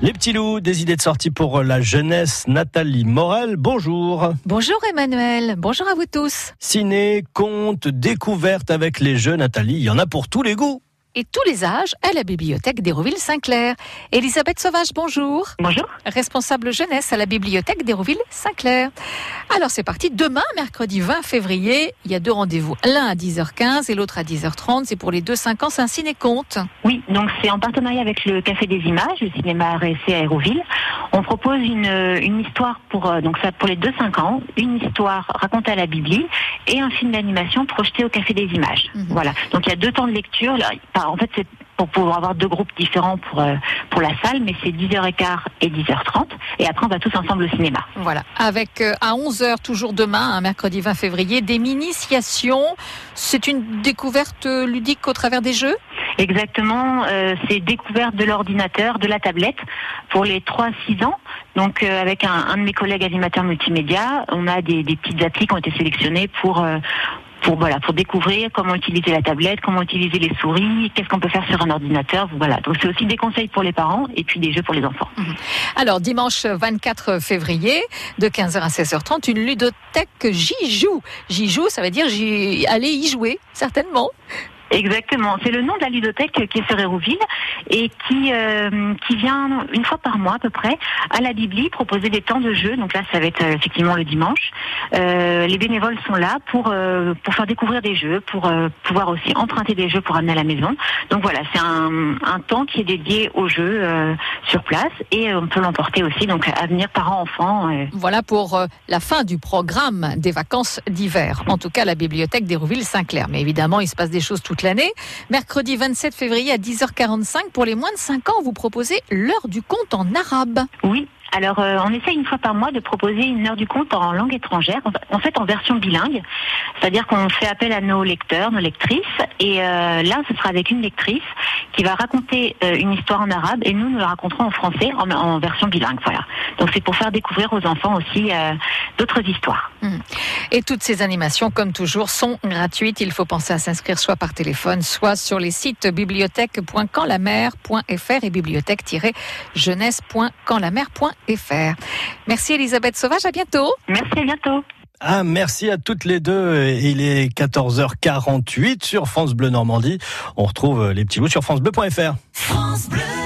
Les petits loups, des idées de sortie pour la jeunesse. Nathalie Morel, bonjour. Bonjour Emmanuel, bonjour à vous tous. Ciné, conte, découverte avec les jeux, Nathalie, il y en a pour tous les goûts et tous les âges à la bibliothèque d'Hérouville-Saint-Clair. Elisabeth Sauvage, bonjour. Bonjour. Responsable jeunesse à la bibliothèque d'Hérouville-Saint-Clair. Alors c'est parti, demain, mercredi 20 février, il y a deux rendez-vous. L'un à 10h15 et l'autre à 10h30. C'est pour les deux 5 ans, c'est un ciné-conte. Oui, donc c'est en partenariat avec le Café des Images, le cinéma RSC à Hérouville. On propose une, une histoire pour, euh, donc ça, pour les deux 5 ans, une histoire racontée à la Bibli et un film d'animation projeté au Café des Images. Mhm. Voilà. Donc il y a deux temps de lecture. Là, en fait, c'est pour pouvoir avoir deux groupes différents pour euh, pour la salle, mais c'est 10h15 et 10h30. Et après, on va tous ensemble au cinéma. Voilà. Avec euh, à 11h, toujours demain, un mercredi 20 février, des initiations. C'est une découverte ludique au travers des jeux? Exactement. Euh, c'est découverte de l'ordinateur, de la tablette pour les 3-6 ans. Donc, avec un, de mes collègues animateurs multimédia, on a des, des petites applis qui ont été sélectionnées pour pour voilà pour découvrir comment utiliser la tablette, comment utiliser les souris, qu'est-ce qu'on peut faire sur un ordinateur. Voilà. Donc c'est aussi des conseils pour les parents et puis des jeux pour les enfants. Mhm. Alors dimanche 24 février de 15h à 16h30 une ludothèque j'y joue. J'y joue, ça veut dire j'y aller y jouer certainement. Exactement, c'est le nom de la ludothèque qui est sur Hérouville et qui euh, qui vient une fois par mois à peu près à la Bibli proposer des temps de jeu. Donc là, ça va être euh, effectivement le dimanche. Euh, les bénévoles sont là pour euh, pour faire découvrir des jeux, pour euh, pouvoir aussi emprunter des jeux pour amener à la maison. Donc voilà, c'est un, un temps qui est dédié aux jeux sur place et on peut l'emporter aussi donc à venir parents-enfants. Voilà pour la fin du programme des vacances d'hiver. En tout cas, la bibliothèque d'Hérouville-Saint-Clair. Mais évidemment, il se passe des choses tout l'année. Mercredi 27 février à 10h45, pour les moins de 5 ans, vous proposez l'heure du compte en arabe. Oui, alors, euh, on essaie une fois par mois de proposer une heure du compte en langue étrangère, en fait en version bilingue, c'est-à-dire qu'on fait appel à nos lecteurs, nos lectrices, et euh, là, ce sera avec une lectrice qui va raconter euh, une histoire en arabe, et nous, nous la raconterons en français, en, version bilingue. Voilà. Donc, c'est pour faire découvrir aux enfants aussi d'autres histoires. Mmh. Et toutes ces animations, comme toujours, sont gratuites. Il faut penser à s'inscrire soit par téléphone, soit sur les sites bibliothèque.canlamer.fr et bibliothèque-jeunesse.canlamer.fr. Merci Elisabeth Sauvage, à bientôt. Merci, à bientôt. Ah, merci à toutes les deux. Il est 14h48 sur France Bleu Normandie. On retrouve les petits loups sur francebleu.fr. France Bleu.